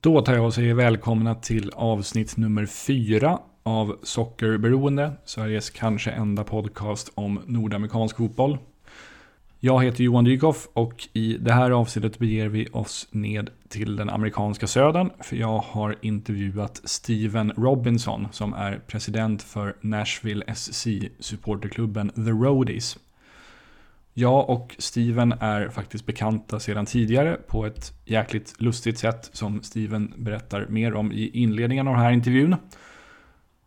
Då tar jag och säger välkomna till avsnitt nummer fyra av Sockerberoende, Sveriges kanske enda podcast om nordamerikansk fotboll. Jag heter Johan Dykhoff och i det här avsnittet beger vi oss ned till den amerikanska södern för jag har intervjuat Steven Robinson som är president för Nashville SC, supporterklubben The Roadies. Jag och Steven är faktiskt bekanta sedan tidigare på ett jäkligt lustigt sätt som Steven berättar mer om i inledningen av den här intervjun.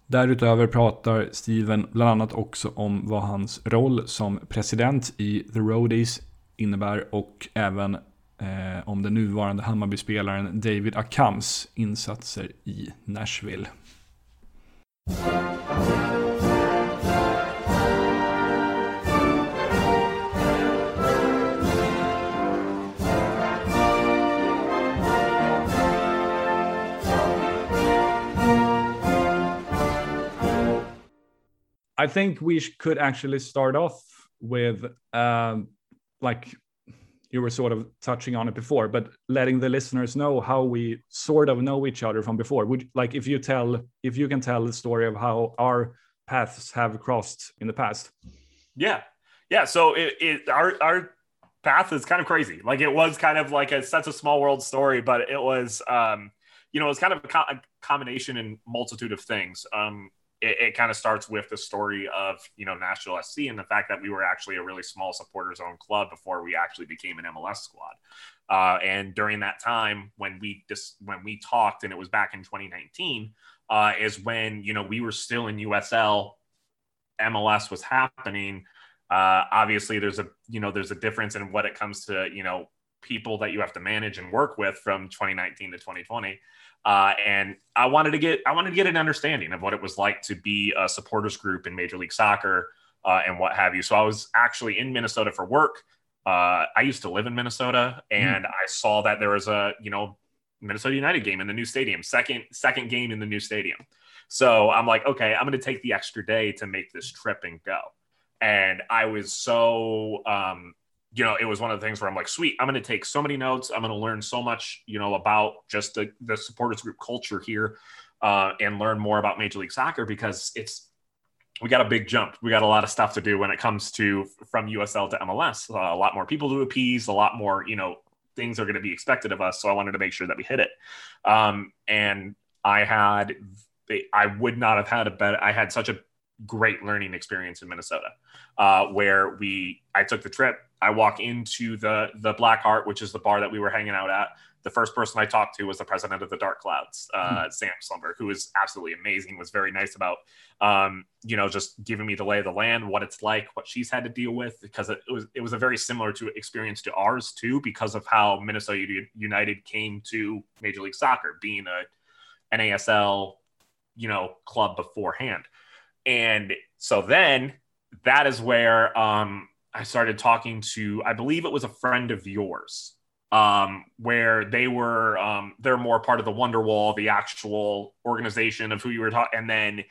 Därutöver pratar Steven bland annat också om vad hans roll som president i The Roadies innebär och även eh, om den nuvarande Hammarby-spelaren David Akams insatser i Nashville. I think we could actually start off with um, like you were sort of touching on it before, but letting the listeners know how we sort of know each other from before. Would like if you tell if you can tell the story of how our paths have crossed in the past. Yeah, yeah. So it, it our our path is kind of crazy. Like it was kind of like a such a small world story, but it was um you know it was kind of a, co- a combination and multitude of things. Um, it, it kind of starts with the story of you know Nashville SC and the fact that we were actually a really small supporters owned club before we actually became an MLS squad. Uh, and during that time, when we just when we talked, and it was back in 2019, uh, is when you know we were still in USL, MLS was happening. Uh, obviously, there's a you know there's a difference in what it comes to you know people that you have to manage and work with from 2019 to 2020. Uh, and I wanted to get I wanted to get an understanding of what it was like to be a supporters group in Major League Soccer uh, and what have you. So I was actually in Minnesota for work. Uh, I used to live in Minnesota, and mm. I saw that there was a you know Minnesota United game in the new stadium, second second game in the new stadium. So I'm like, okay, I'm going to take the extra day to make this trip and go. And I was so um, you know, it was one of the things where I'm like, sweet, I'm going to take so many notes. I'm going to learn so much, you know, about just the, the supporters group culture here uh, and learn more about Major League Soccer because it's, we got a big jump. We got a lot of stuff to do when it comes to from USL to MLS. Uh, a lot more people to appease, a lot more, you know, things are going to be expected of us. So I wanted to make sure that we hit it. Um, and I had, I would not have had a better, I had such a great learning experience in Minnesota, uh, where we I took the trip. I walk into the the Black Hart, which is the bar that we were hanging out at. The first person I talked to was the president of the Dark Clouds, uh, hmm. Sam Slumber, who was absolutely amazing. Was very nice about, um, you know, just giving me the lay of the land, what it's like, what she's had to deal with, because it was it was a very similar to experience to ours too, because of how Minnesota United came to Major League Soccer, being a NASL, you know, club beforehand. And so then that is where um, I started talking to, I believe it was a friend of yours, um, where they were, um, they're more part of the Wonderwall, the actual organization of who you were talking. And then,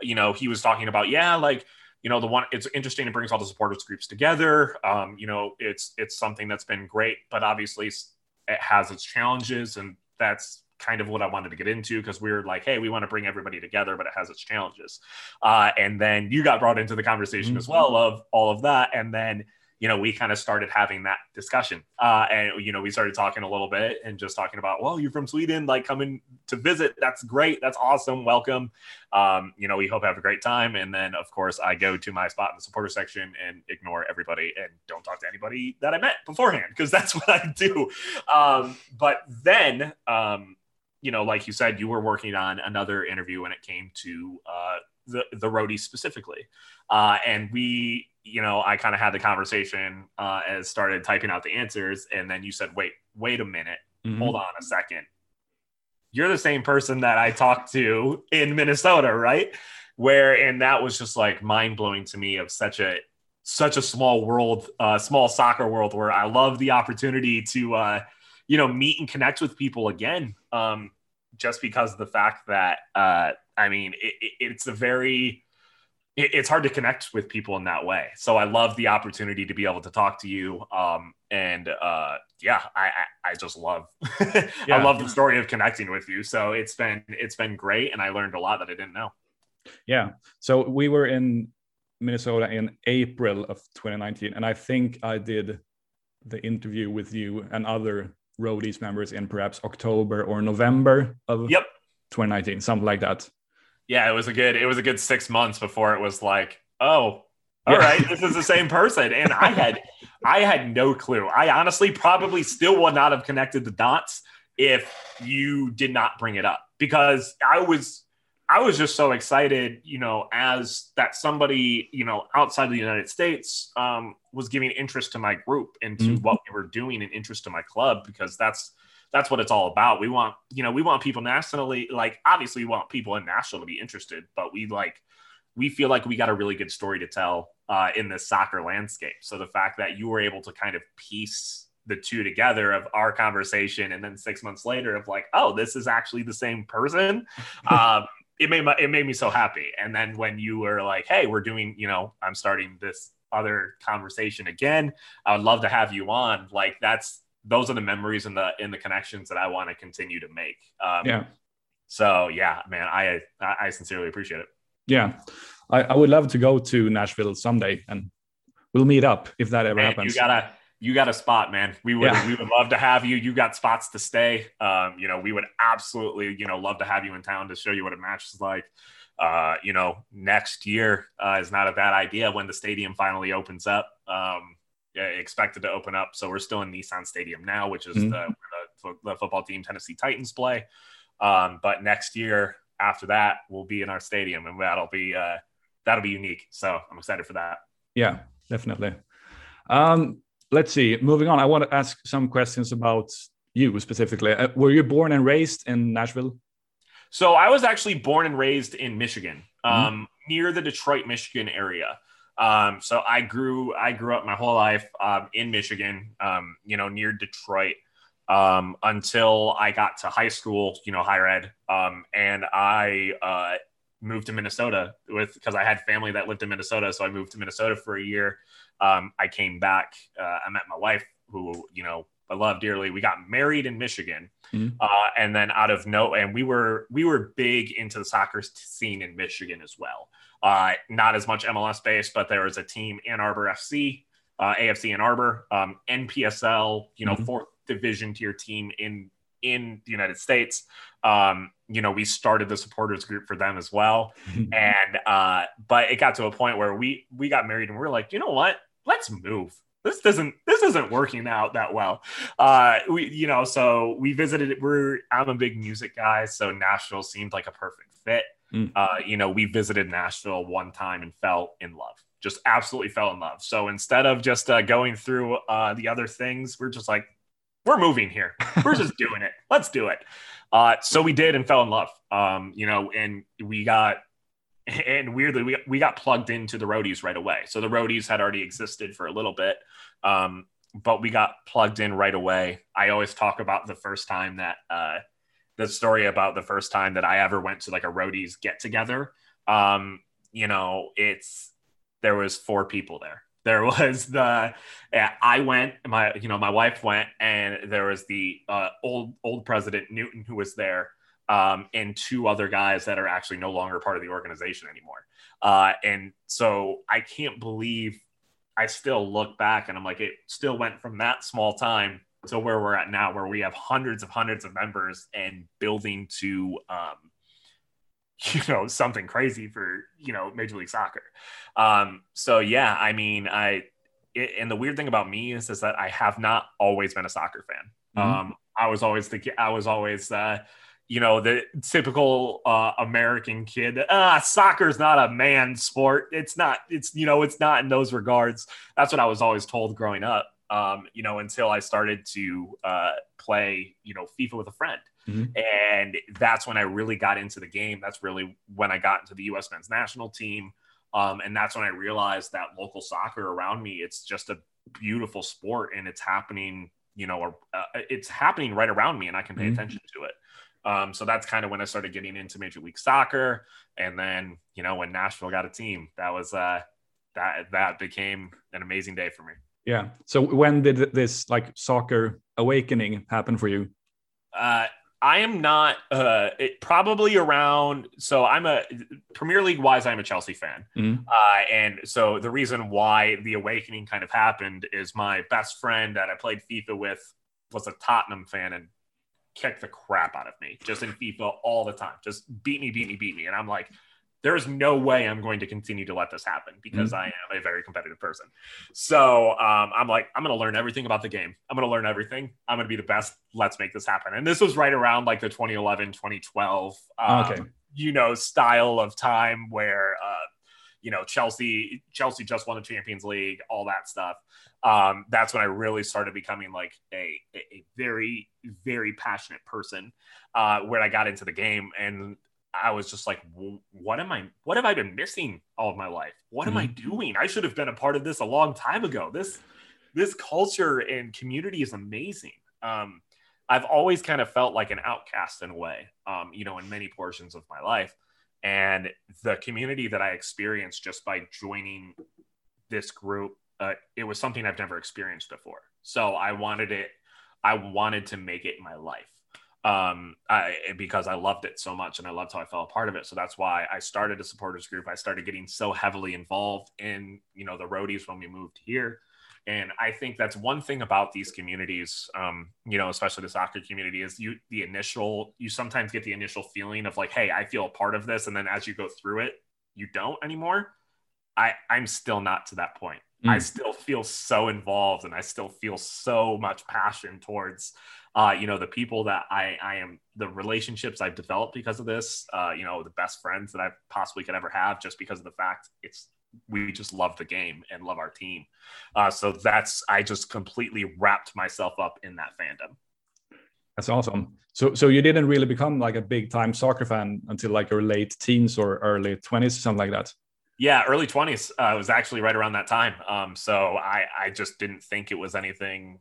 you know, he was talking about, yeah, like, you know, the one, it's interesting. It brings all the supporters groups together. Um, you know, it's, it's something that's been great, but obviously it has its challenges and that's kind of what I wanted to get into because we were like, hey, we want to bring everybody together, but it has its challenges. Uh, and then you got brought into the conversation mm-hmm. as well of all of that. And then, you know, we kind of started having that discussion. Uh, and, you know, we started talking a little bit and just talking about, well, you're from Sweden, like coming to visit. That's great. That's awesome. Welcome. Um, you know, we hope you have a great time. And then, of course, I go to my spot in the supporter section and ignore everybody and don't talk to anybody that I met beforehand because that's what I do. Um, but then, um, you know, like you said, you were working on another interview when it came to uh, the the roadies specifically, uh, and we, you know, I kind of had the conversation uh, as started typing out the answers, and then you said, "Wait, wait a minute, mm-hmm. hold on a second. You're the same person that I talked to in Minnesota, right?" Where and that was just like mind blowing to me of such a such a small world, uh, small soccer world where I love the opportunity to. Uh, you know, meet and connect with people again. Um, just because of the fact that, uh, I mean, it, it, it's a very, it, it's hard to connect with people in that way. So I love the opportunity to be able to talk to you um, and, uh, yeah, I I, I just love yeah. I love the story of connecting with you. So it's been it's been great, and I learned a lot that I didn't know. Yeah. So we were in Minnesota in April of 2019, and I think I did the interview with you and other roadies members in perhaps October or November of yep. 2019, something like that. Yeah, it was a good it was a good six months before it was like, oh, all yeah. right, this is the same person. And I had I had no clue. I honestly probably still would not have connected the dots if you did not bring it up because I was I was just so excited, you know, as that somebody, you know, outside of the United States um, was giving interest to my group and to mm-hmm. what we were doing and interest to my club because that's that's what it's all about. We want, you know, we want people nationally, like obviously we want people in Nashville to be interested, but we like we feel like we got a really good story to tell uh, in this soccer landscape. So the fact that you were able to kind of piece the two together of our conversation and then six months later of like, oh, this is actually the same person. um, it made my, it made me so happy. And then when you were like, "Hey, we're doing, you know, I'm starting this other conversation again. I would love to have you on." Like that's those are the memories and the in the connections that I want to continue to make. Um, yeah. So yeah, man, I I sincerely appreciate it. Yeah, I, I would love to go to Nashville someday, and we'll meet up if that ever man, happens. You gotta you got a spot, man. We would yeah. we would love to have you. You got spots to stay. Um, you know, we would absolutely, you know, love to have you in town to show you what a match is like. Uh, you know, next year uh, is not a bad idea when the stadium finally opens up. Um, expected to open up. So we're still in Nissan Stadium now, which is mm-hmm. the, the, the, football team Tennessee Titans play. Um, but next year after that, we'll be in our stadium, and that'll be uh, that'll be unique. So I'm excited for that. Yeah, definitely. Um, let's see. Moving on, I want to ask some questions about you specifically. Uh, were you born and raised in Nashville? So I was actually born and raised in Michigan, mm-hmm. um, near the Detroit, Michigan area. Um, so I grew I grew up my whole life um, in Michigan, um, you know, near Detroit, um, until I got to high school, you know, higher ed, um, and I uh, moved to Minnesota with because I had family that lived in Minnesota, so I moved to Minnesota for a year um, I came back. Uh, I met my wife, who you know I love dearly. We got married in Michigan, mm-hmm. uh, and then out of no, and we were we were big into the soccer scene in Michigan as well. Uh, not as much MLS based, but there was a team Ann Arbor FC, uh, AFC Ann Arbor, um, NPSL, you know, mm-hmm. fourth division tier team in in the United States. Um, you know, we started the supporters group for them as well, and uh, but it got to a point where we we got married and we are like, you know what? Let's move. This doesn't this isn't working out that well. Uh we you know so we visited we're i'm a big music guy so nashville seemed like a perfect fit. Mm. uh you know we visited nashville one time and fell in love just absolutely fell in love. So instead of just uh, going through uh the other things we're just like we're moving here. We're just doing it. Let's do it. Uh so we did and fell in love. Um you know and we got and weirdly, we, we got plugged into the roadies right away. So the roadies had already existed for a little bit, um, but we got plugged in right away. I always talk about the first time that uh, the story about the first time that I ever went to like a roadies get together. Um, you know, it's there was four people there. There was the I went, my you know my wife went, and there was the uh, old old president Newton who was there um, and two other guys that are actually no longer part of the organization anymore. Uh, and so I can't believe I still look back and I'm like, it still went from that small time to where we're at now, where we have hundreds of hundreds of members and building to, um, you know, something crazy for, you know, Major League Soccer. Um, so yeah, I mean, I, it, and the weird thing about me is, is that I have not always been a soccer fan. Mm-hmm. Um, I was always the, I was always, uh, you know the typical uh, American kid. Ah, soccer's not a man sport. It's not. It's you know it's not in those regards. That's what I was always told growing up. Um, you know, until I started to uh, play, you know, FIFA with a friend. Mm-hmm. And that's when I really got into the game. That's really when I got into the U.S. men's national team. Um, and that's when I realized that local soccer around me, it's just a beautiful sport and it's happening, you know, uh, it's happening right around me and I can pay mm-hmm. attention to it. Um, so that's kind of when I started getting into Major League Soccer, and then you know when Nashville got a team, that was uh, that that became an amazing day for me. Yeah. So when did this like soccer awakening happen for you? Uh, I am not uh, it, probably around. So I'm a Premier League wise, I'm a Chelsea fan, Mhm. uh, and so the reason why the awakening kind of happened is my best friend that I played FIFA with was a Tottenham fan and kicked the crap out of me just in FIFA all the time, just beat me, beat me, beat me, and I'm like. There's no way I'm going to continue to let this happen because I am a very competitive person. So um, I'm like, I'm going to learn everything about the game. I'm going to learn everything. I'm going to be the best. Let's make this happen. And this was right around like the 2011, 2012, um, Okay. you know, style of time where, uh, you know, Chelsea, Chelsea just won the Champions League, all that stuff. Um, that's when I really started becoming like a, a, very, very passionate person uh, where I got into the game and I was just like, what am I, what have I been missing all of my life? What am I doing? I should have been a part of this a long time ago. This, this culture and community is amazing. Um, I've always kind of felt like an outcast in a way, um, you know, in many portions of my life. And the community that I experienced just by joining this group, uh, it was something I've never experienced before. So I wanted it, I wanted to make it my life um I because I loved it so much and I loved how I felt a part of it. So that's why I started a supporters group. I started getting so heavily involved in, you know, the roadies when we moved here. And I think that's one thing about these communities, um, you know, especially the soccer community, is you the initial you sometimes get the initial feeling of like, hey, I feel a part of this, and then as you go through it, you don't anymore. I I'm still not to that point. I Mm. still feel so involved, and I still feel so much passion towards, uh, you know, the people that I I am, the relationships I've developed because of this, uh, you know, the best friends that I possibly could ever have, just because of the fact it's we just love the game and love our team. Uh, so that's I just completely wrapped myself up in that fandom. That's awesome. So, so you didn't really become like a big time soccer fan until like your late teens or early twenties, something like that. Yeah, early twenties uh, was actually right around that time. Um, so I I just didn't think it was anything.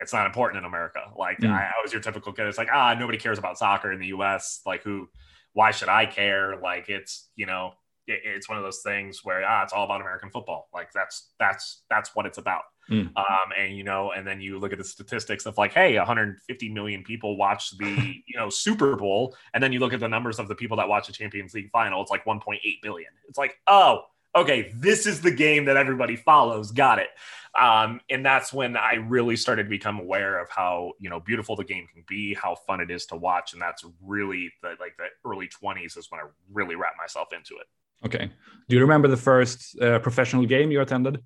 It's not important in America. Like Mm. I, I was your typical kid. It's like ah, nobody cares about soccer in the U.S. Like who? Why should I care? Like it's you know it, it's one of those things where ah, it's all about American football. Like that's that's that's what it's about. Mm. Um, and you know, and then you look at the statistics of like, hey, 150 million people watch the you know Super Bowl, and then you look at the numbers of the people that watch the Champions League final, it's like 1.8 billion. It's like, oh, okay, this is the game that everybody follows. Got it. Um, and that's when I really started to become aware of how you know beautiful the game can be, how fun it is to watch, and that's really the like the early 20s is when I really wrapped myself into it. Okay. Do you remember the first uh, professional game you attended?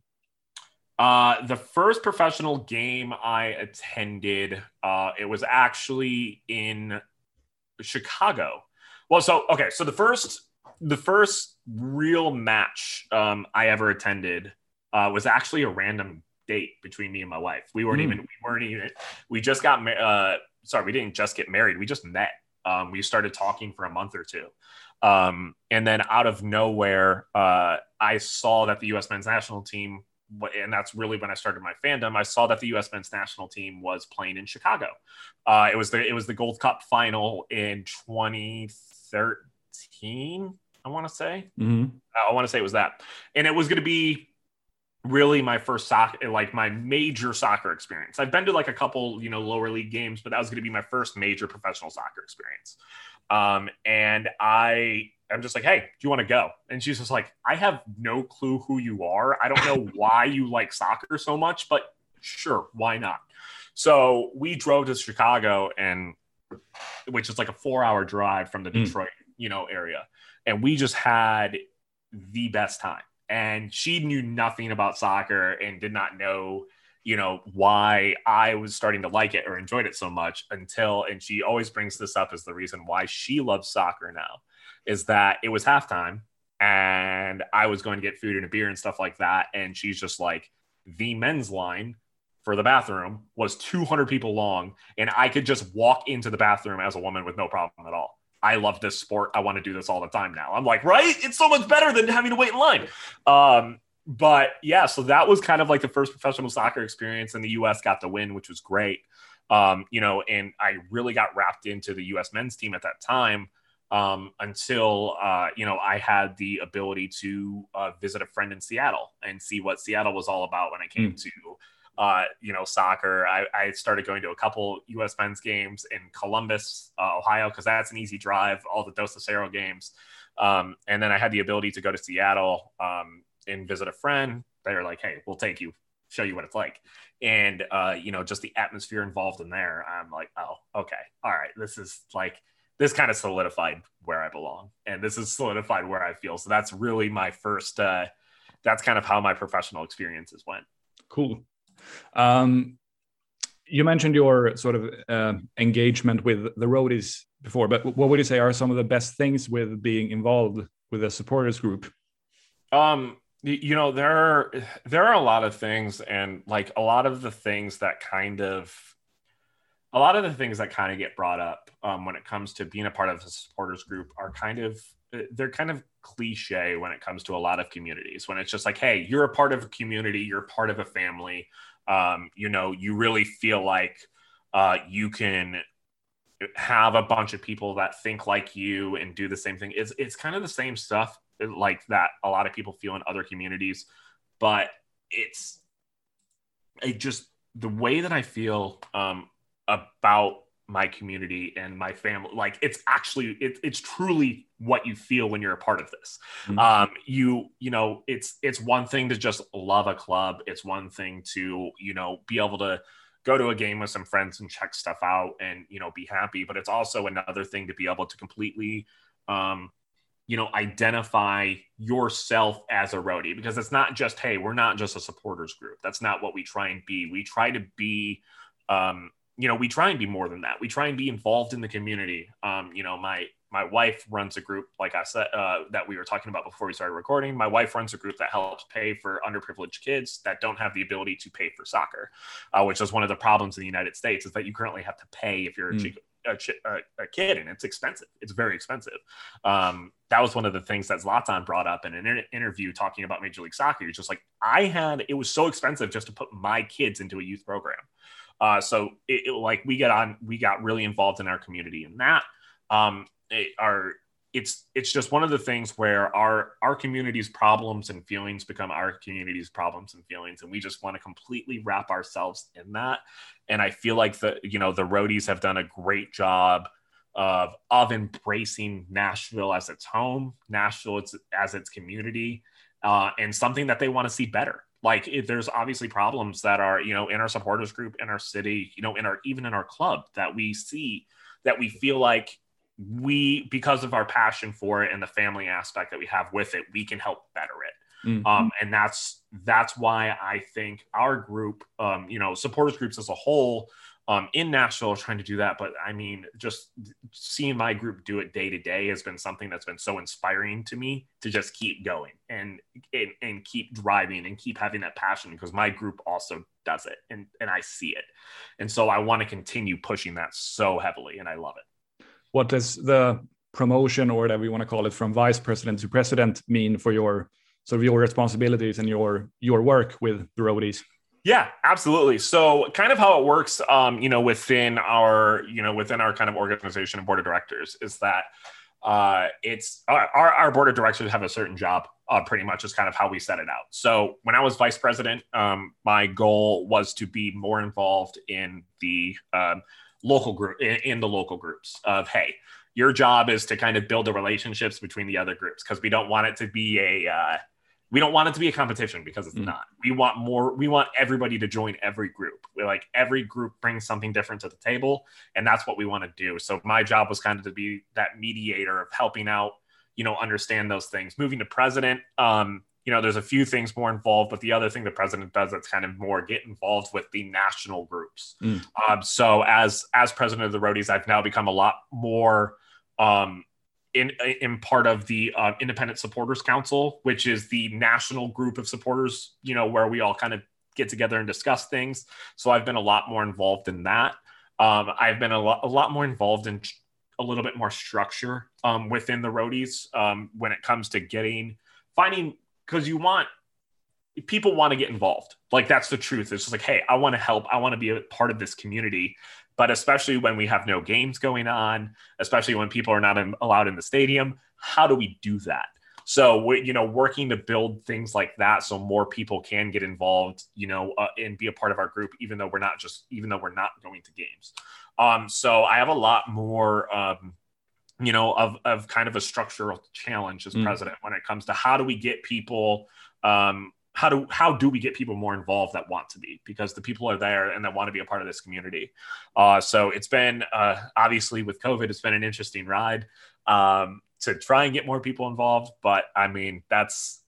Uh, the first professional game I attended, uh, it was actually in Chicago. Well, so okay, so the first the first real match um, I ever attended uh, was actually a random date between me and my wife. We weren't Hmm. even we weren't even we just got ma- uh, sorry we didn't just get married. We just met. Um, we started talking for a month or two. Um, and then out of nowhere, uh, I saw that the U.S. men's national team, and that's really when I started my fandom. I saw that the U.S. men's national team was playing in Chicago. Uh, it was the it was the Gold Cup final in 2013. I want to say. hmm I want to say it was that, and it was going to be really my first soccer, like my major soccer experience. I've been to like a couple, you know, lower league games, but that was going to be my first major professional soccer experience. Um, and I I'm just like, hey, do you want to go? And she's just like, I have no clue who you are. I don't know why you like soccer so much, but sure, why not? So we drove to Chicago, and which is like a four-hour drive from the Mm. Detroit, you know, area, and we just had the best time. And she knew nothing about soccer and did not know, you know, why I was starting to like it or enjoyed it so much until, and she always brings this up as the reason why she loves soccer now, is that it was halftime and I was going to get food and a beer and stuff like that. And she's just like, the men's line for the bathroom was 200 people long, and I could just walk into the bathroom as a woman with no problem at all. I love this sport. I want to do this all the time now. I'm like, right? It's so much better than having to wait in line. Um, but yeah, so that was kind of like the first professional soccer experience, and the U.S. got the win, which was great. Um, you know, and I really got wrapped into the U.S. men's team at that time um, until uh, you know I had the ability to uh, visit a friend in Seattle and see what Seattle was all about when I came to uh, you know, soccer. I, I, started going to a couple U.S. men's games in Columbus, uh, Ohio, because that's an easy drive. All the Dos a Cero games, um, and then I had the ability to go to Seattle um, and visit a friend. They were like, "Hey, we'll take you, show you what it's like," and uh, you know, just the atmosphere involved in there. I'm like, "Oh, okay, all right, this is like." This kind of solidified where I belong, and this is solidified where I feel. So that's really my first. Uh, that's kind of how my professional experiences went. Cool. Um, you mentioned your sort of uh, engagement with the roadies before, but what would you say are some of the best things with being involved with a supporters group? Um, you know, there are there are a lot of things, and like a lot of the things that kind of a lot of the things that kind of get brought up um, when it comes to being a part of a supporters group are kind of they're kind of cliche when it comes to a lot of communities. When it's just like hey you're a part of a community you're part of a family um, you know you really feel like uh, you can have a bunch of people that think like you and do the same thing. It's, it's kind of the same stuff like that a lot of people feel in other communities but it's it just the way that i feel um, about my community and my family like it's actually it, it's truly what you feel when you're a part of this. Mm-hmm. um you you know it's it's one thing to just love a club. It's one thing to you know be able to go to a game with some friends and check stuff out and you know be happy but it's also another thing to be able to completely um you know identify yourself as a roadie because it's not just hey we're not just a supporters group. That's not what we try and be. We try to be um you know, we try and be more than that. We try and be involved in the community. Um, you know, my my wife runs a group, like I said, uh, that we were talking about before we started recording. My wife runs a group that helps pay for underprivileged kids that don't have the ability to pay for soccer, uh, which is one of the problems in the United States is that you currently have to pay if you're mm. a, a, a, kid, and it's expensive. It's very expensive. Um, that was one of the things that Zlatan brought up in an inter- interview talking about Major League Soccer. He's just like, I had, it was so expensive just to put my kids into a youth program. Uh, so it, it, like we get on, we got really involved in our community and that. Um, it, our it's it's just one of the things where our our community's problems and feelings become our community's problems and feelings and we just want to completely wrap ourselves in that. And i feel like the you know the roadies have done a great job of of embracing nashville as its home nashville as, as its community uh, and something that they want to see better like if there's obviously problems that are you know in our supporters group in our city you know in our even in our club that we see that we feel like we because of our passion for it and the family aspect that we have with it we can help better it mm-hmm. um, and that's that's why i think our group um, you know supporters groups as a whole um, in Nashville trying to do that. But I mean, just seeing my group do it day to day has been something that's been so inspiring to me to just keep going and, and, and keep driving and keep having that passion because my group also does it and, and I see it. And so I want to continue pushing that so heavily and I love it. What does the promotion or whatever you want to call it from vice president to president mean for your sort of your responsibilities and your your work with the roadies? Yeah, absolutely. So, kind of how it works, um, you know, within our, you know, within our kind of organization and board of directors is that uh, it's our, our board of directors have a certain job, uh, pretty much is kind of how we set it out. So, when I was vice president, um, my goal was to be more involved in the um, local group, in, in the local groups of, hey, your job is to kind of build the relationships between the other groups because we don't want it to be a, uh, we don't want it to be a competition because it's mm. not. We want more. We want everybody to join every group. We like every group brings something different to the table, and that's what we want to do. So my job was kind of to be that mediator of helping out, you know, understand those things. Moving to president, um, you know, there's a few things more involved, but the other thing the president does that's kind of more get involved with the national groups. Mm. Um, so as as president of the Roadies, I've now become a lot more um, in in part of the uh, Independent Supporters Council, which is the national group of supporters, you know, where we all kind of get together and discuss things. So I've been a lot more involved in that. Um, I've been a lot, a lot more involved in a little bit more structure um, within the roadies um, when it comes to getting finding because you want people want to get involved. Like that's the truth. It's just like, hey, I want to help. I want to be a part of this community but especially when we have no games going on, especially when people are not in, allowed in the stadium, how do we do that? So we, you know, working to build things like that so more people can get involved, you know, uh, and be a part of our group, even though we're not just, even though we're not going to games. Um, so I have a lot more, um, you know, of, of kind of a structural challenge as mm. president when it comes to how do we get people, um, how do how do we get people more involved that want to be because the people are there and that want to be a part of this community uh, so it's been uh, obviously with covid it's been an interesting ride um, to try and get more people involved but i mean that's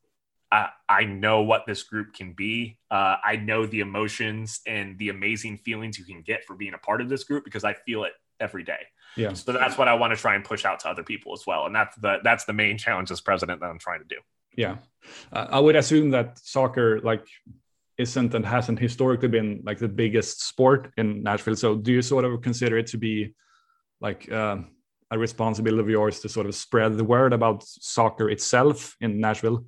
I, I know what this group can be. Uh, I know the emotions and the amazing feelings you can get for being a part of this group because I feel it every day. Yeah. So that's what I want to try and push out to other people as well, and that's the that's the main challenge as president that I'm trying to do. Yeah, uh, I would assume that soccer like isn't and hasn't historically been like the biggest sport in Nashville. So do you sort of consider it to be like uh, a responsibility of yours to sort of spread the word about soccer itself in Nashville?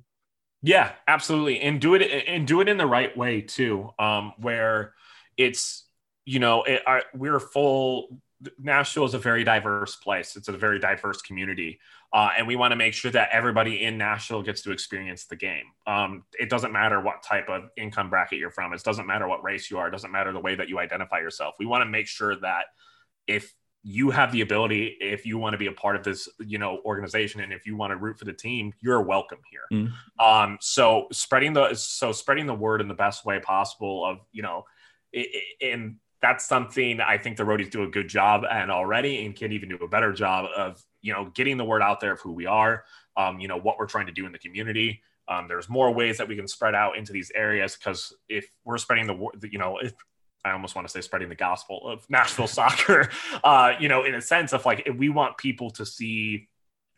Yeah, absolutely, and do it and do it in the right way too, um, where it's you know it, our, we're full Nashville is a very diverse place. It's a very diverse community, uh, and we want to make sure that everybody in Nashville gets to experience the game. Um, it doesn't matter what type of income bracket you're from. It doesn't matter what race you are. It doesn't matter the way that you identify yourself. We want to make sure that if you have the ability, if you want to be a part of this, you know, organization, and if you want to root for the team, you're welcome here. Mm. Um, so spreading the so spreading the word in the best way possible of you know, in that's something I think the roadies do a good job and already, and can even do a better job of you know getting the word out there of who we are, um, you know what we're trying to do in the community. Um, there's more ways that we can spread out into these areas because if we're spreading the you know if I almost want to say spreading the gospel of Nashville soccer, uh, you know, in a sense of like we want people to see,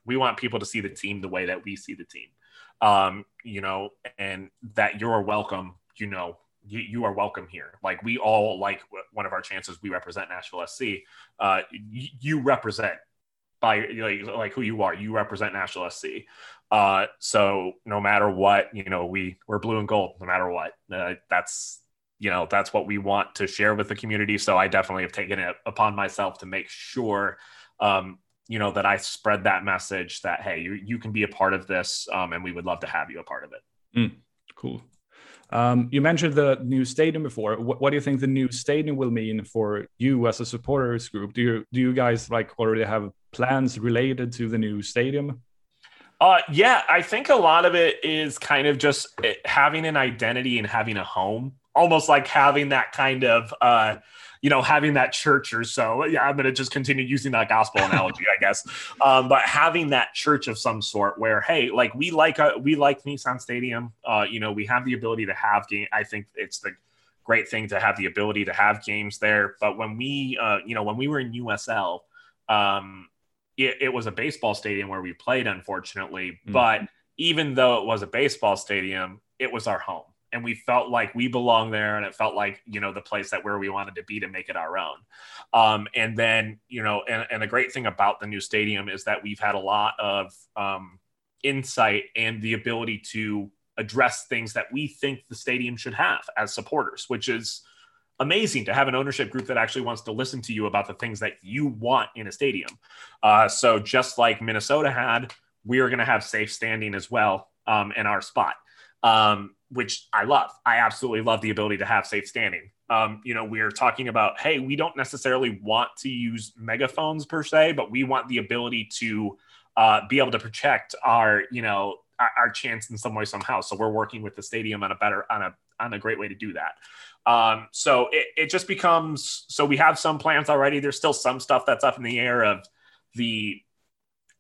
we want people to see the team the way that we see the team, um, you know, and that you're welcome, you know, you, you are welcome here. Like we all like one of our chances. We represent Nashville SC. Uh, you, you represent by like, like who you are. You represent Nashville SC. Uh, so no matter what, you know, we we're blue and gold. No matter what, uh, that's you know that's what we want to share with the community. So I definitely have taken it upon myself to make sure. Um, you know that I spread that message that hey, you you can be a part of this, um, and we would love to have you a part of it. Mm, cool. Um, you mentioned the new stadium before. What, what, do you think the new stadium will mean for you as a supporters group? Do you do you guys like already have plans related to the new stadium? Uh, yeah, I think a lot of it is kind of just eh, having an identity and having a home, almost like having that kind of uh, you know, having that church or so. Yeah, I'm going to just continue using that gospel analogy, I guess. Um, but having that church of some sort where, hey, like we like a, uh, we like Nissan Stadium. Uh, you know, we have the ability to have game. I think it's the great thing to have the ability to have games there. But when we, uh, you know, when we were in USL, um, it, it was a baseball stadium where we played, unfortunately. Mm-hmm. But even though it was a baseball stadium, it was our home and we felt like we belong there and it felt like you know the place that where we wanted to be to make it our own. Um, and then you know and, and the great thing about the new stadium is that we've had a lot of um, insight and the ability to address things that we think the stadium should have as supporters which is amazing to have an ownership group that actually wants to listen to you about the things that you want in a stadium. Uh, so just like minnesota had we are going to have safe standing as well um, in our spot. Um, which I love. I absolutely love the ability to have safe standing. Um, you know, we're talking about, hey, we don't necessarily want to use megaphones per se, but we want the ability to uh, be able to protect our, you know, our, our, chance in some way somehow. So we're working with the stadium on a better, on a, on a great way to do that. Um, so it, it just becomes, so we have some plans already. There's still some stuff that's up in the air of the,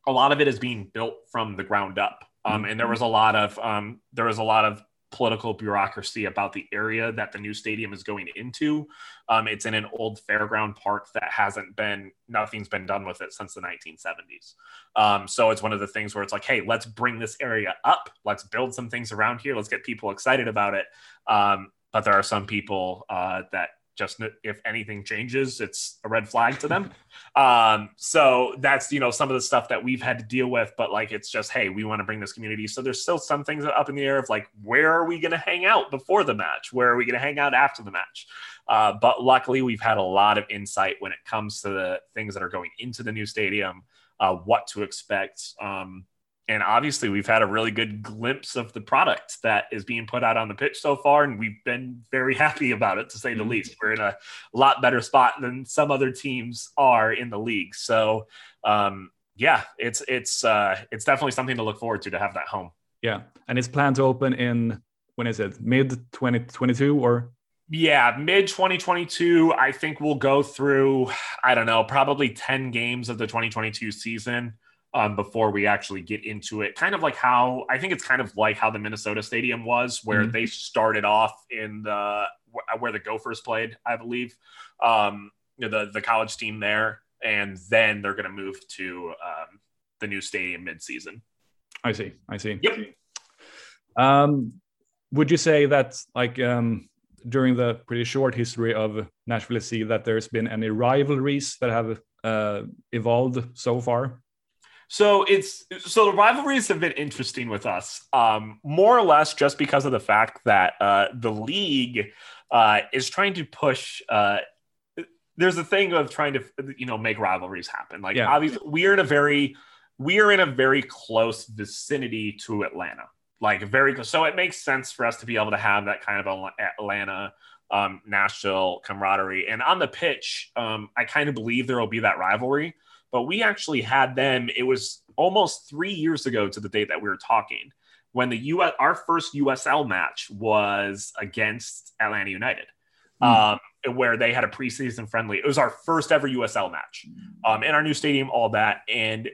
a lot of it is being built from the ground up. Um, and there was a lot of um, there was a lot of political bureaucracy about the area that the new stadium is going into. Um, it's in an old fairground park that hasn't been, nothing's been done with it since the 1970s. Um, so it's one of the things where it's like, hey, let's bring this area up. Let's build some things around here. Let's get people excited about it. Um, but there are some people uh, that just if anything changes, it's a red flag to them. Um, so that's you know some of the stuff that we've had to deal with. But like it's just hey, we want to bring this community. So there's still some things up in the air of like where are we going to hang out before the match? Where are we going to hang out after the match? Uh, but luckily, we've had a lot of insight when it comes to the things that are going into the new stadium, uh, what to expect. Um, and obviously we've had a really good glimpse of the product that is being put out on the pitch so far and we've been very happy about it to say the mm-hmm. least. We're in a lot better spot than some other teams are in the league. So um, yeah it's it's uh, it's definitely something to look forward to to have that home. Yeah. And it's planned to open in when is it? Mid 2022 or? Yeah, mid 2022, I think we'll go through, I don't know, probably 10 games of the 2022 season um, before we actually get into it. Kind of like how I think it's kind of like how the Minnesota Stadium was, where mm-hmm. they started off in the where the Gophers played, I believe, um, you know, the the college team there, and then they're going to move to um, the new stadium mid-season. I see. I see. Yep. Um, would you say that like um during the pretty short history of Nashville SC that there's been any rivalries that have uh, evolved so far? So it's so the rivalries have been interesting with us, um, more or less just because of the fact that uh, the league uh, is trying to push. Uh, there's a thing of trying to you know make rivalries happen. Like yeah. obviously, we are in a very we are in a very close vicinity to Atlanta like very close. So it makes sense for us to be able to have that kind of Atlanta, um, Nashville camaraderie. And on the pitch, um, I kind of believe there will be that rivalry. But we actually had them. It was almost three years ago to the date that we were talking when the US our first USL match was against Atlanta United. Mm. Um, where they had a preseason friendly. It was our first ever USL match um, in our new stadium, all that. And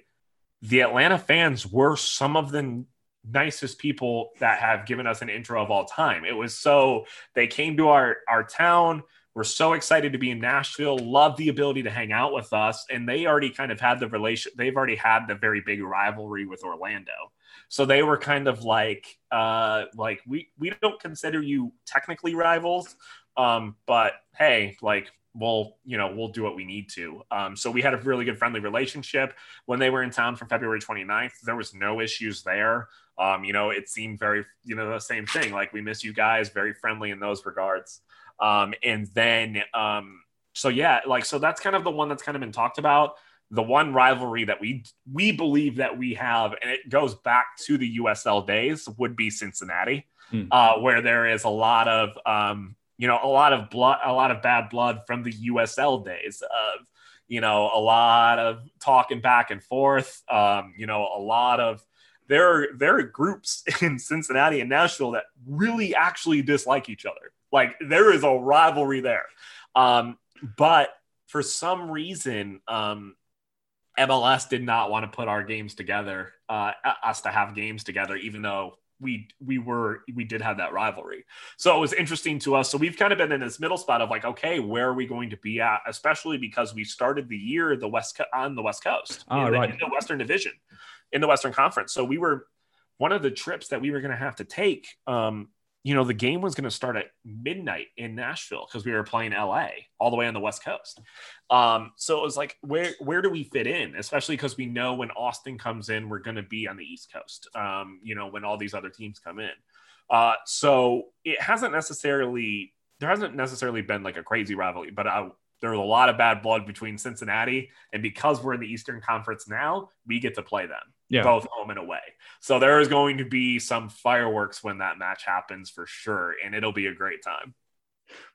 the Atlanta fans were some of the nicest people that have given us an intro of all time. It was so they came to our our town. We're so excited to be in Nashville. Love the ability to hang out with us, and they already kind of had the relation. They've already had the very big rivalry with Orlando, so they were kind of like, uh, like we we don't consider you technically rivals, um, but hey, like we'll you know we'll do what we need to um, so we had a really good friendly relationship when they were in town from february 29th there was no issues there um, you know, it seemed very, you know, the same thing. Like we miss you guys, very friendly in those regards. Um, and then, um, so yeah, like so that's kind of the one that's kind of been talked about. The one rivalry that we we believe that we have, and it goes back to the USL days, would be Cincinnati, mm. uh, where there is a lot of um, you know a lot of blood, a lot of bad blood from the USL days of you know a lot of talking back and forth, um, you know a lot of there are there are groups in Cincinnati and Nashville that really actually dislike each other. Like there is a rivalry there. Um, but for some reason, um, MLS did not want to put our games together, uh, us to have games together, even though we we were we did have that rivalry. So it was interesting to us. So we've kind of been in this middle spot of like, okay, where are we going to be at? Especially because we started the year the west Co- on the West Coast, oh, in, right. the, in the Western Division in the Western Conference. So we were one of the trips that we were going to have to take. Um, you know, the game was going to start at midnight in Nashville because we were playing LA all the way on the West Coast. Um, so it was like, where where do we fit in? Especially because we know when Austin comes in, we're going to be on the East Coast. Um, you know, when all these other teams come in. Uh, so it hasn't necessarily there hasn't necessarily been like a crazy rivalry, but I there was a lot of bad blood between Cincinnati, and because we're in the Eastern Conference now, we get to play them yeah. both home and away. So there is going to be some fireworks when that match happens for sure, and it'll be a great time.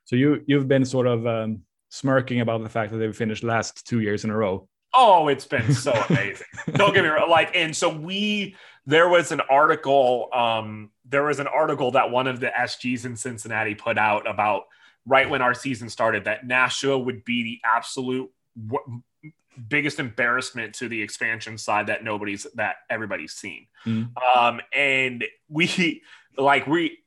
So you you've been sort of um, smirking about the fact that they've finished last two years in a row. Oh, it's been so amazing. Don't get me wrong. Like, and so we there was an article. Um, there was an article that one of the SGs in Cincinnati put out about right when our season started that Nashville would be the absolute biggest embarrassment to the expansion side that nobody's that everybody's seen. Mm. Um, and we like we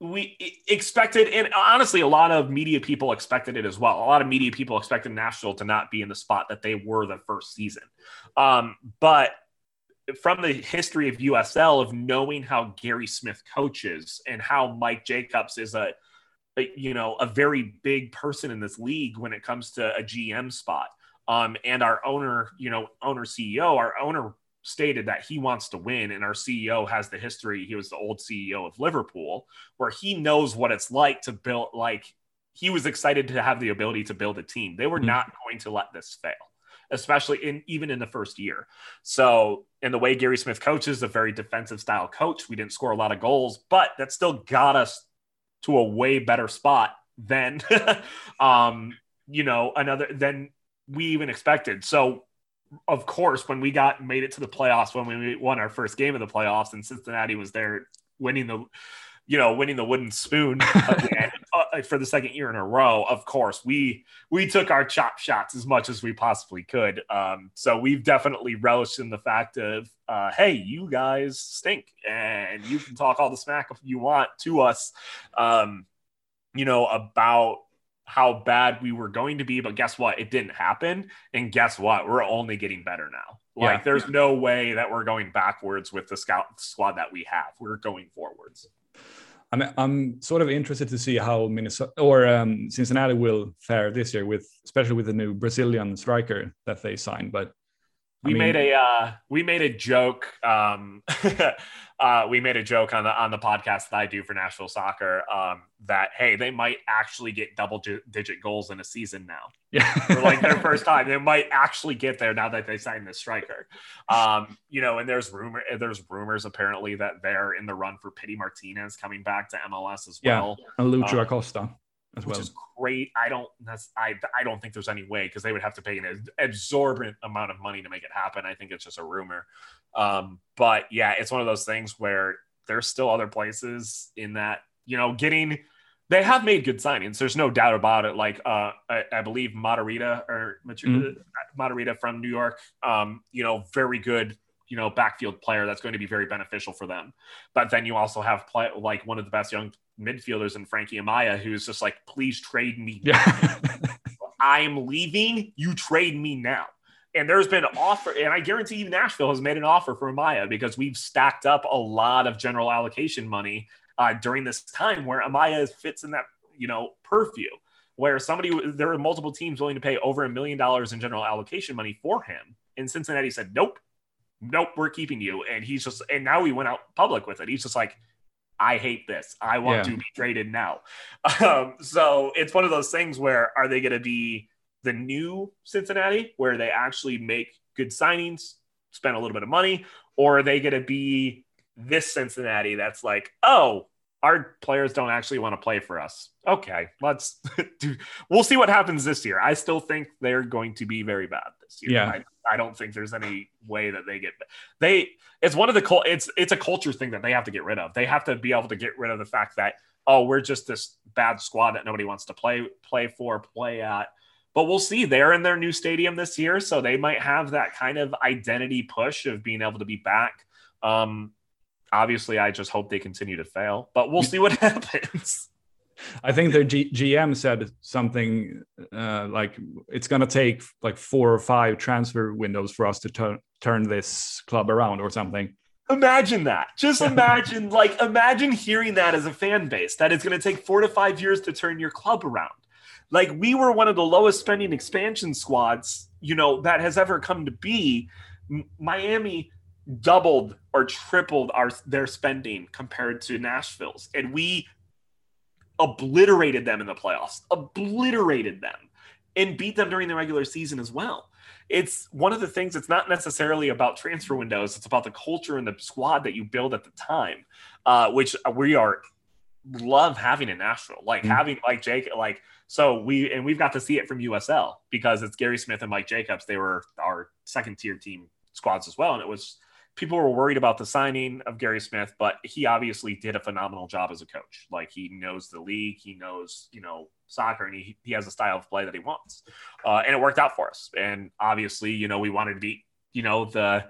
we expected, and honestly, a lot of media people expected it as well. A lot of media people expected Nashville to not be in the spot that they were the first season. Um, but from the history of USL, of knowing how Gary Smith coaches and how Mike Jacobs is a you know, a very big person in this league when it comes to a GM spot. Um, and our owner, you know, owner CEO, our owner stated that he wants to win, and our CEO has the history. He was the old CEO of Liverpool, where he knows what it's like to build. Like he was excited to have the ability to build a team. They were mm-hmm. not going to let this fail. especially in even in the first year. So, in the way Gary Smith coaches, a very defensive style coach, we didn't score a lot of goals, but that still got us to a way better spot than, um, you know, another than we even expected. So, of course, when we got made it to the playoffs, when we won our first game of the playoffs, and Cincinnati was there winning the you know, winning the wooden spoon again, uh, for the second year in a row. Of course, we we took our chop shots as much as we possibly could. Um, so we've definitely relished in the fact of, uh, hey, you guys stink, and you can talk all the smack if you want to us, um, you know, about how bad we were going to be. But guess what? It didn't happen, and guess what? We're only getting better now. Like, yeah. there's no way that we're going backwards with the scout squad that we have. We're going forwards. I'm I'm sort of interested to see how Minnesota or um, Cincinnati will fare this year with especially with the new Brazilian striker that they signed. But we mean, made a uh, we made a joke. Um, uh, we made a joke on the on the podcast that I do for Nashville Soccer um, that hey, they might actually get double digit goals in a season now. Yeah, for like their first time, they might actually get there now that they signed the striker. Um, you know, and there's rumor there's rumors apparently that they're in the run for Pity Martinez coming back to MLS as well. Yeah, and Lucho um, Acosta as which is great. I don't that's I I don't think there's any way because they would have to pay an exorbitant amount of money to make it happen. I think it's just a rumor. Um, but yeah, it's one of those things where there's still other places in that you know getting. They have made good signings. There's no doubt about it. Like uh, I, I believe Matarrita or mm-hmm. from New York, um, you know, very good you know backfield player that's going to be very beneficial for them. But then you also have play, like one of the best young midfielders in Frankie Amaya, who's just like, please trade me. Yeah. I'm leaving. You trade me now. And there's been an offer, and I guarantee you Nashville has made an offer for Amaya because we've stacked up a lot of general allocation money uh, during this time where Amaya fits in that, you know, purview where somebody there are multiple teams willing to pay over a million dollars in general allocation money for him. And Cincinnati said, Nope, nope, we're keeping you. And he's just and now he went out public with it. He's just like, I hate this. I want yeah. to be traded now. Um, so it's one of those things where are they going to be the new Cincinnati where they actually make good signings, spend a little bit of money, or are they going to be this Cincinnati that's like, oh, our players don't actually want to play for us. Okay, let's do. We'll see what happens this year. I still think they're going to be very bad this year. Yeah. I, I don't think there's any way that they get they. It's one of the it's it's a culture thing that they have to get rid of. They have to be able to get rid of the fact that oh we're just this bad squad that nobody wants to play play for play at. But we'll see. They're in their new stadium this year, so they might have that kind of identity push of being able to be back. Um, obviously, I just hope they continue to fail, but we'll see what happens. I think their G- GM said something uh, like it's going to take like four or five transfer windows for us to turn turn this club around or something. Imagine that. Just imagine, like, imagine hearing that as a fan base that it's going to take four to five years to turn your club around. Like, we were one of the lowest spending expansion squads, you know, that has ever come to be. M- Miami doubled or tripled our their spending compared to Nashville's, and we obliterated them in the playoffs, obliterated them, and beat them during the regular season as well. It's one of the things, it's not necessarily about transfer windows, it's about the culture and the squad that you build at the time, uh, which we are love having in Nashville. Like mm-hmm. having like Jake, like, so we, and we've got to see it from USL because it's Gary Smith and Mike Jacobs. They were our second tier team squads as well. And it was, people were worried about the signing of Gary Smith, but he obviously did a phenomenal job as a coach. Like he knows the league, he knows, you know, soccer, and he, he has a style of play that he wants. Uh, and it worked out for us. And obviously, you know, we wanted to beat, you know, the,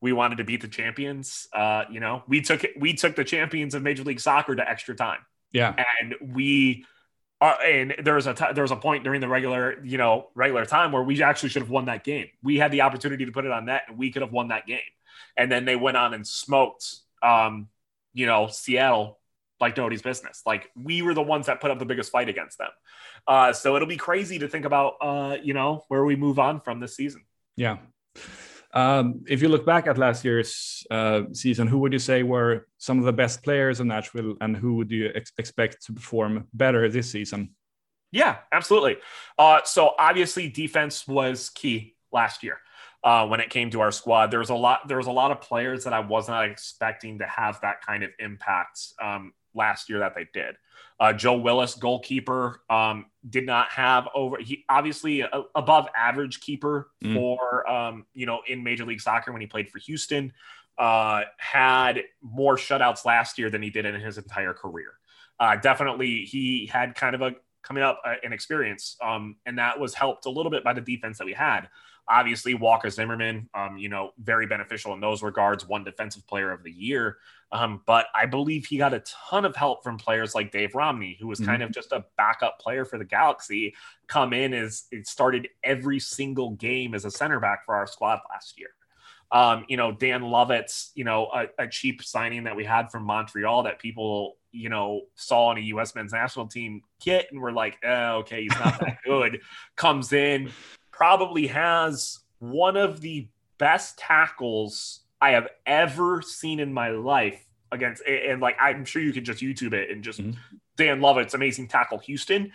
we wanted to beat the champions. Uh, you know, we took it, we took the champions of Major League Soccer to extra time. Yeah. And we, uh, and there was a t- there was a point during the regular you know regular time where we actually should have won that game. We had the opportunity to put it on net, and we could have won that game and then they went on and smoked, um, you know, Seattle like nobody's business. Like we were the ones that put up the biggest fight against them. Uh, so it'll be crazy to think about, uh, you know, where we move on from this season. Yeah. Um, if you look back at last year's uh, season, who would you say were some of the best players in Nashville, and who would you ex- expect to perform better this season? Yeah, absolutely. Uh, so obviously, defense was key last year. Uh, when it came to our squad, there was a lot. There was a lot of players that I was not expecting to have that kind of impact um, last year that they did. Uh, Joe Willis, goalkeeper, um, did not have over. He obviously a, above average keeper mm. for um, you know in Major League Soccer when he played for Houston. Uh, had more shutouts last year than he did in his entire career. Uh, definitely, he had kind of a coming up uh, an experience, um, and that was helped a little bit by the defense that we had. Obviously, Walker Zimmerman, um, you know, very beneficial in those regards, won defensive player of the year. Um, but I believe he got a ton of help from players like Dave Romney, who was mm-hmm. kind of just a backup player for the Galaxy, come in as it started every single game as a center back for our squad last year. Um, you know, Dan Lovitz, you know, a, a, cheap signing that we had from Montreal that people, you know, saw on a U.S. men's national team kit and were like, oh, okay, he's not that good, comes in, probably has one of the best tackles I have ever seen in my life against, and like I'm sure you can just YouTube it and just mm-hmm. Dan Lovitz, amazing tackle, Houston,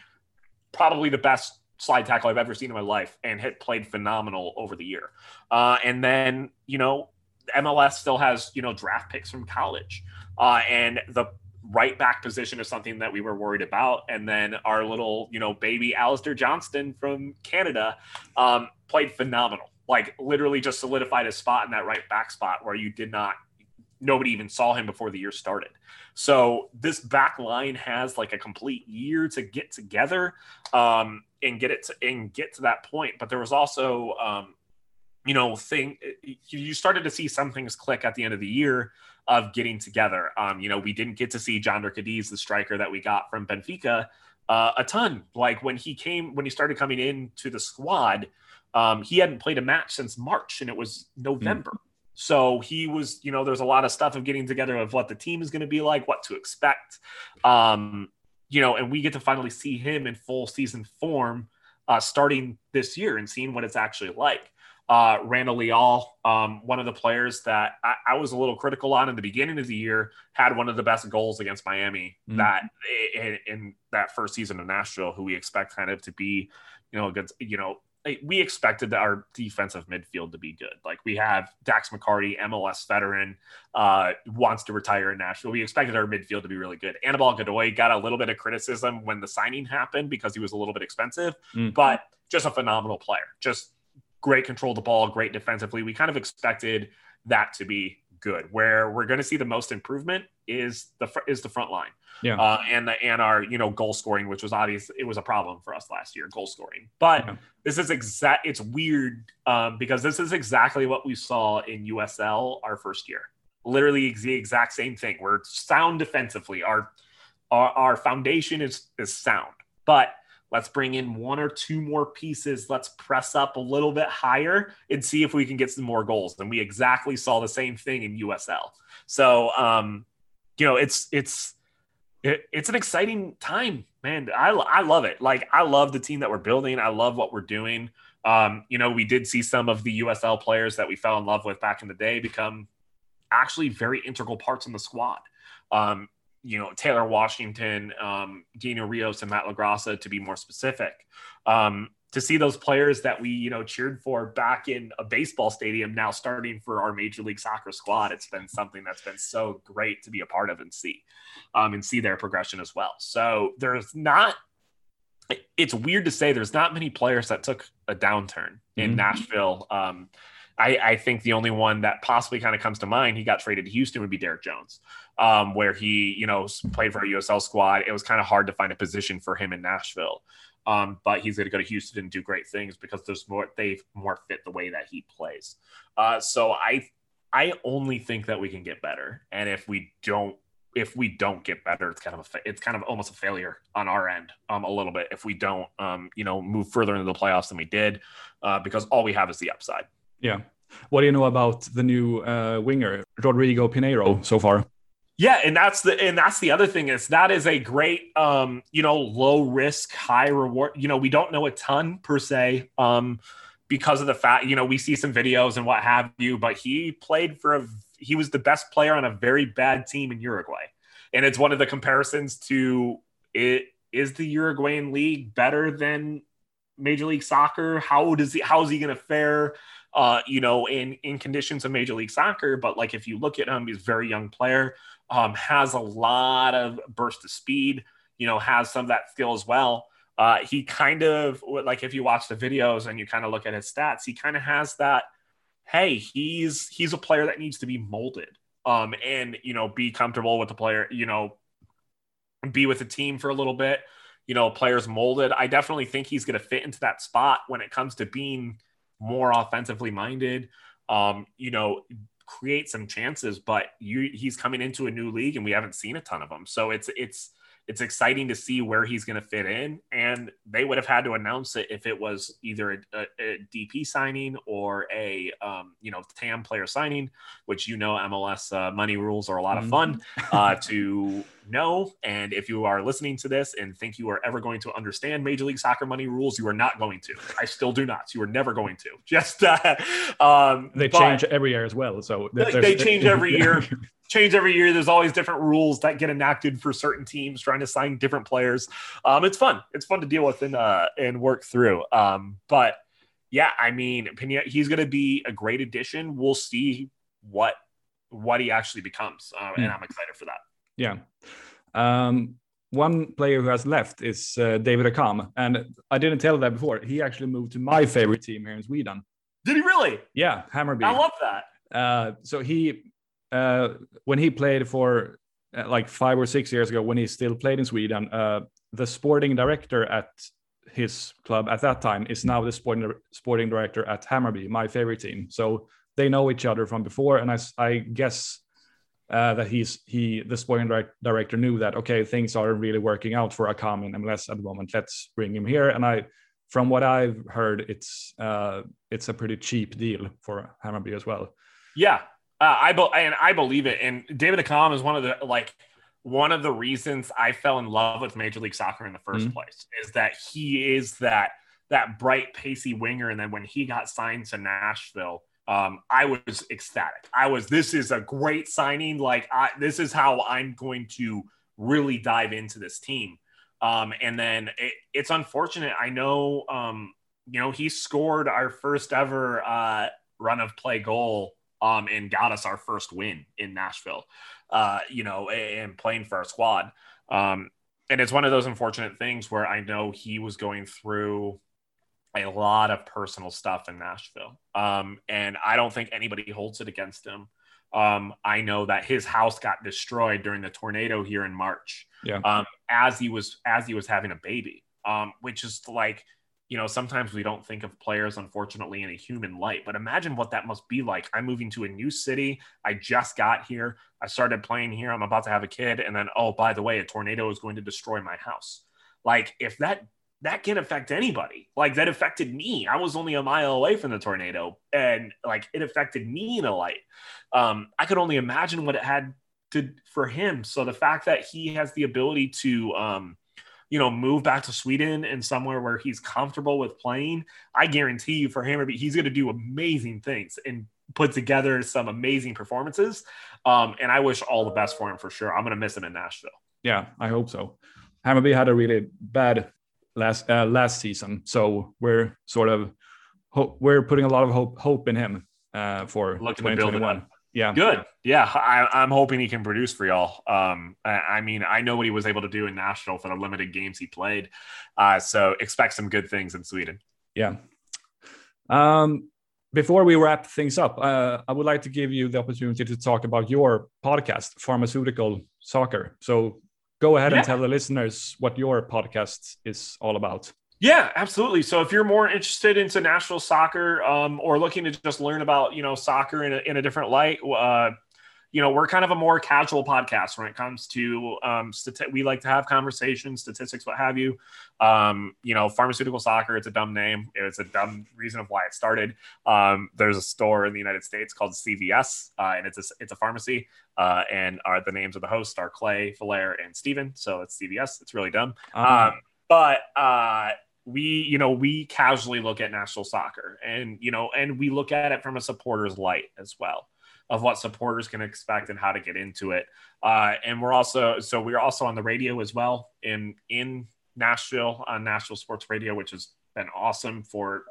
probably the best slide tackle I've ever seen in my life, and hit played phenomenal over the year. Uh, and then you know, MLS still has you know draft picks from college, uh, and the right back position is something that we were worried about. And then our little, you know, baby Alistair Johnston from Canada um, played phenomenal. Like literally just solidified a spot in that right back spot where you did not, nobody even saw him before the year started. So this back line has like a complete year to get together um, and get it to, and get to that point. But there was also, um, you know, thing you started to see some things click at the end of the year of getting together. Um, you know, we didn't get to see Jhonder Cádiz, the striker that we got from Benfica, uh, a ton. Like when he came, when he started coming into the squad, um, he hadn't played a match since March, and it was November. Mm. So he was, you know, there's a lot of stuff of getting together of what the team is going to be like, what to expect, um, you know, and we get to finally see him in full season form uh, starting this year and seeing what it's actually like. Uh, Randall Leal, um, one of the players that I, I, was a little critical on in the beginning of the year, had one of the best goals against Miami mm-hmm. that in, in, that first season of Nashville, who we expect kind of to be, you know, good, you know, we expected our defensive midfield to be good. Like we have Dax McCarty, MLS veteran, uh, wants to retire in Nashville. We expected our midfield to be really good. Anibal Godoy got a little bit of criticism when the signing happened because he was a little bit expensive, mm-hmm. but just a phenomenal player. Just great control the ball, great defensively. We kind of expected that to be good. Where we're going to see the most improvement is the is the front line. Yeah. Uh, and the and our you know goal scoring, which was obvious, it was a problem for us last year, goal scoring. But yeah. this is exact. It's weird um, because this is exactly what we saw in USL our first year. Literally the exact same thing. We're sound defensively. Our our, our foundation is is sound, but Let's bring in one or two more pieces. Let's press up a little bit higher and see if we can get some more goals. And we exactly saw the same thing in USL. So, um, you know, it's it's it, it's an exciting time, man. I I love it. Like I love the team that we're building. I love what we're doing. Um, you know, we did see some of the USL players that we fell in love with back in the day become actually very integral parts in the squad. Um, you know Taylor Washington, um, Dino Rios, and Matt LaGrassa to be more specific. Um, to see those players that we you know cheered for back in a baseball stadium now starting for our Major League Soccer squad, it's been something that's been so great to be a part of and see, um, and see their progression as well. So there's not. It's weird to say there's not many players that took a downturn in mm-hmm. Nashville. Um, I, I, think the only one that possibly kind of comes to mind, he got traded to Houston, would be Derrick Jones um, where he, you know, played for a USL squad. It was kind of hard to find a position for him in Nashville. Um, but he's going to go to Houston and do great things because there's more they more fit the way that he plays. Uh, so I I only think that we can get better, and if we don't if we don't get better, it's kind of a it's kind of almost a failure on our end um, a little bit if we don't um, you know move further into the playoffs than we did uh, because all we have is the upside. Yeah. What do you know about the new uh, winger Rodrigo Piñeiro so far? Yeah, and that's the and that's the other thing is that is a great um, you know, low risk, high reward. You know, we don't know a ton per se um because of the fact, you know, we see some videos and what have you, but he played for a he was the best player on a very bad team in Uruguay. And it's one of the comparisons to it is the Uruguayan league better than Major League Soccer. How does he? How is he going to fare? Uh, you know, in in conditions of Major League Soccer. But like, if you look at him, he's a very young player. Um, has a lot of burst of speed. You know, has some of that skill as well. Uh, he kind of like if you watch the videos and you kind of look at his stats, he kind of has that. Hey, he's he's a player that needs to be molded, um, and you know, be comfortable with the player. You know, be with the team for a little bit. You know, players molded. I definitely think he's going to fit into that spot when it comes to being more offensively minded. Um, you know, create some chances, but you he's coming into a new league and we haven't seen a ton of them. So it's it's it's exciting to see where he's going to fit in. And they would have had to announce it if it was either a, a, a DP signing or a um, you know TAM player signing, which you know MLS uh, money rules are a lot of fun mm-hmm. uh, to know. And if you are listening to this and think you are ever going to understand Major League Soccer money rules, you are not going to. I still do not. You are never going to. Just uh, um, they change every year as well. So they change every year change every year. There's always different rules that get enacted for certain teams trying to sign different players. Um, it's fun. It's fun to deal with and uh, and work through. Um, but yeah, I mean, Pena, he's going to be a great addition. We'll see what what he actually becomes, uh, and hmm. I'm excited for that. Yeah. Um, one player who has left is uh, David Accam, and I didn't tell that before. He actually moved to my favorite team here in Sweden. Did he really? Yeah, Hammarby. I love that. Uh, so he uh, when he played for uh, like five or six years ago, when he still played in Sweden, uh, the sporting director at his club at that time is now the sporting sporting director at Hammarby, my favorite team. So they know each other from before, and I, I guess uh, that he's he the sporting direct, director knew that okay things aren't really working out for Accam in MLS at the moment. Let's bring him here, and I. From what I've heard, it's uh, it's a pretty cheap deal for Hammarby as well. Yeah, uh, I be- and I believe it. And David Accam is one of the like one of the reasons I fell in love with Major League Soccer in the 1st mm-hmm. place is that he is that that bright, pacey winger. And then when he got signed to Nashville, um, I was ecstatic. I was. This is a great signing. Like I, this is how I'm going to really dive into this team. Um, and then it, it's unfortunate. I know. Um, you know, he scored our first ever uh, run of play goal um, and got us our first win in Nashville, uh, you know, and playing for our squad. Um, and it's one of those unfortunate things where I know he was going through a lot of personal stuff in Nashville. Um, and I don't think anybody holds it against him. Um, I know that his house got destroyed during the tornado here in March. Yeah. Um, as he was as he was having a baby. Um, which is like you know, sometimes we don't think of players, unfortunately, in a human light. But imagine what that must be like. I'm moving to a new city. I just got here. I started playing here. I'm about to have a kid. And then, oh, by the way, a tornado is going to destroy my house. Like, if that that can affect anybody. Like that affected me. I was only a mile away from the tornado, and like it affected me in a light. Um, I could only imagine what it had to for him. So the fact that he has the ability to um, you know, move back to Sweden and somewhere where he's comfortable with playing, I guarantee you for him, he's going to do amazing things and put together some amazing performances. Um, and I wish all the best for him for sure. I'm going to miss him in Nashville. Yeah, I hope so. Hammarby had a really bad last uh, last season, so we're sort of we're putting a lot of hope hope in him uh, for Looking 2021 yeah. Good. Yeah. I, am hoping he can produce for y'all. Um, I, I, mean, I know what he was able to do in Nashville for the limited games he played. Uh, so expect some good things in Sweden. Yeah. Um, before we wrap things up, uh, I would like to give you the opportunity to talk about your podcast, Pharmaceutical Soccer. So go ahead yeah. and tell the listeners what your podcast is all about. Yeah, absolutely. So if you're more interested into Nashville soccer um, or looking to just learn about, you know, soccer in a, in a different light, uh, you know, we're kind of a more casual podcast when it comes to, um, stati- we like to have conversations, statistics, what have you. Um, you know, pharmaceutical soccer, it's a dumb name. It's a dumb reason of why it started. Um, there's a store in the United States called CVS, uh, and it's a, it's a pharmacy. Uh, and our, the names of the hosts are Clay, Falaire, and Steven. So it's CVS. It's really dumb. Uh-huh. Um, but, uh, we you know we casually look at Nashville soccer and you know and we look at it from a supporter's light as well of what supporters can expect and how to get into it uh, and we're also so we're also on the radio as well in in nashville on nashville sports radio which has been awesome for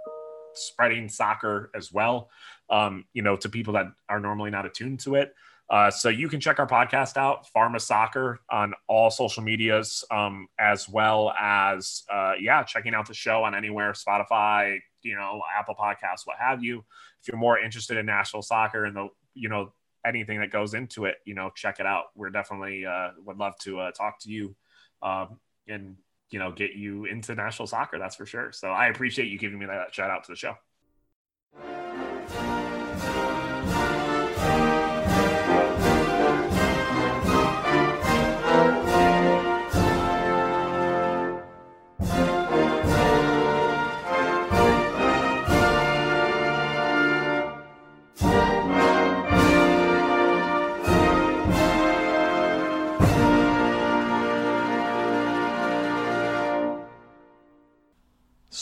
spreading soccer as well. Um, you know, to people that are normally not attuned to it. Uh, so you can check our podcast out, Pharma Soccer, on all social medias, um, as well as uh, yeah, checking out the show on anywhere, Spotify, you know, Apple Podcasts, what have you. If you're more interested in Nashville soccer and the you know anything that goes into it, you know, check it out. We're definitely uh, would love to uh, talk to you um, and you know get you into Nashville soccer. That's for sure. So I appreciate you giving me that shout out to the show.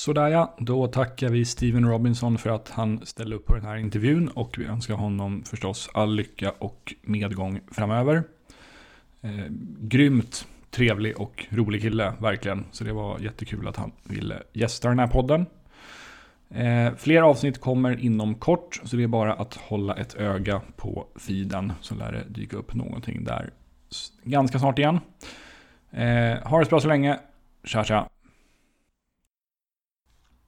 Sådär ja, då tackar vi Steven Robinson för att han ställde upp på den här intervjun och vi önskar honom förstås all lycka och medgång framöver. Eh, grymt trevlig och rolig kille, verkligen. Så det var jättekul att han ville gästa den här podden. Eh, fler avsnitt kommer inom kort, så det är bara att hålla ett öga på feeden så lär det dyka upp någonting där ganska snart igen. Eh, ha det så bra så länge. Tja tja!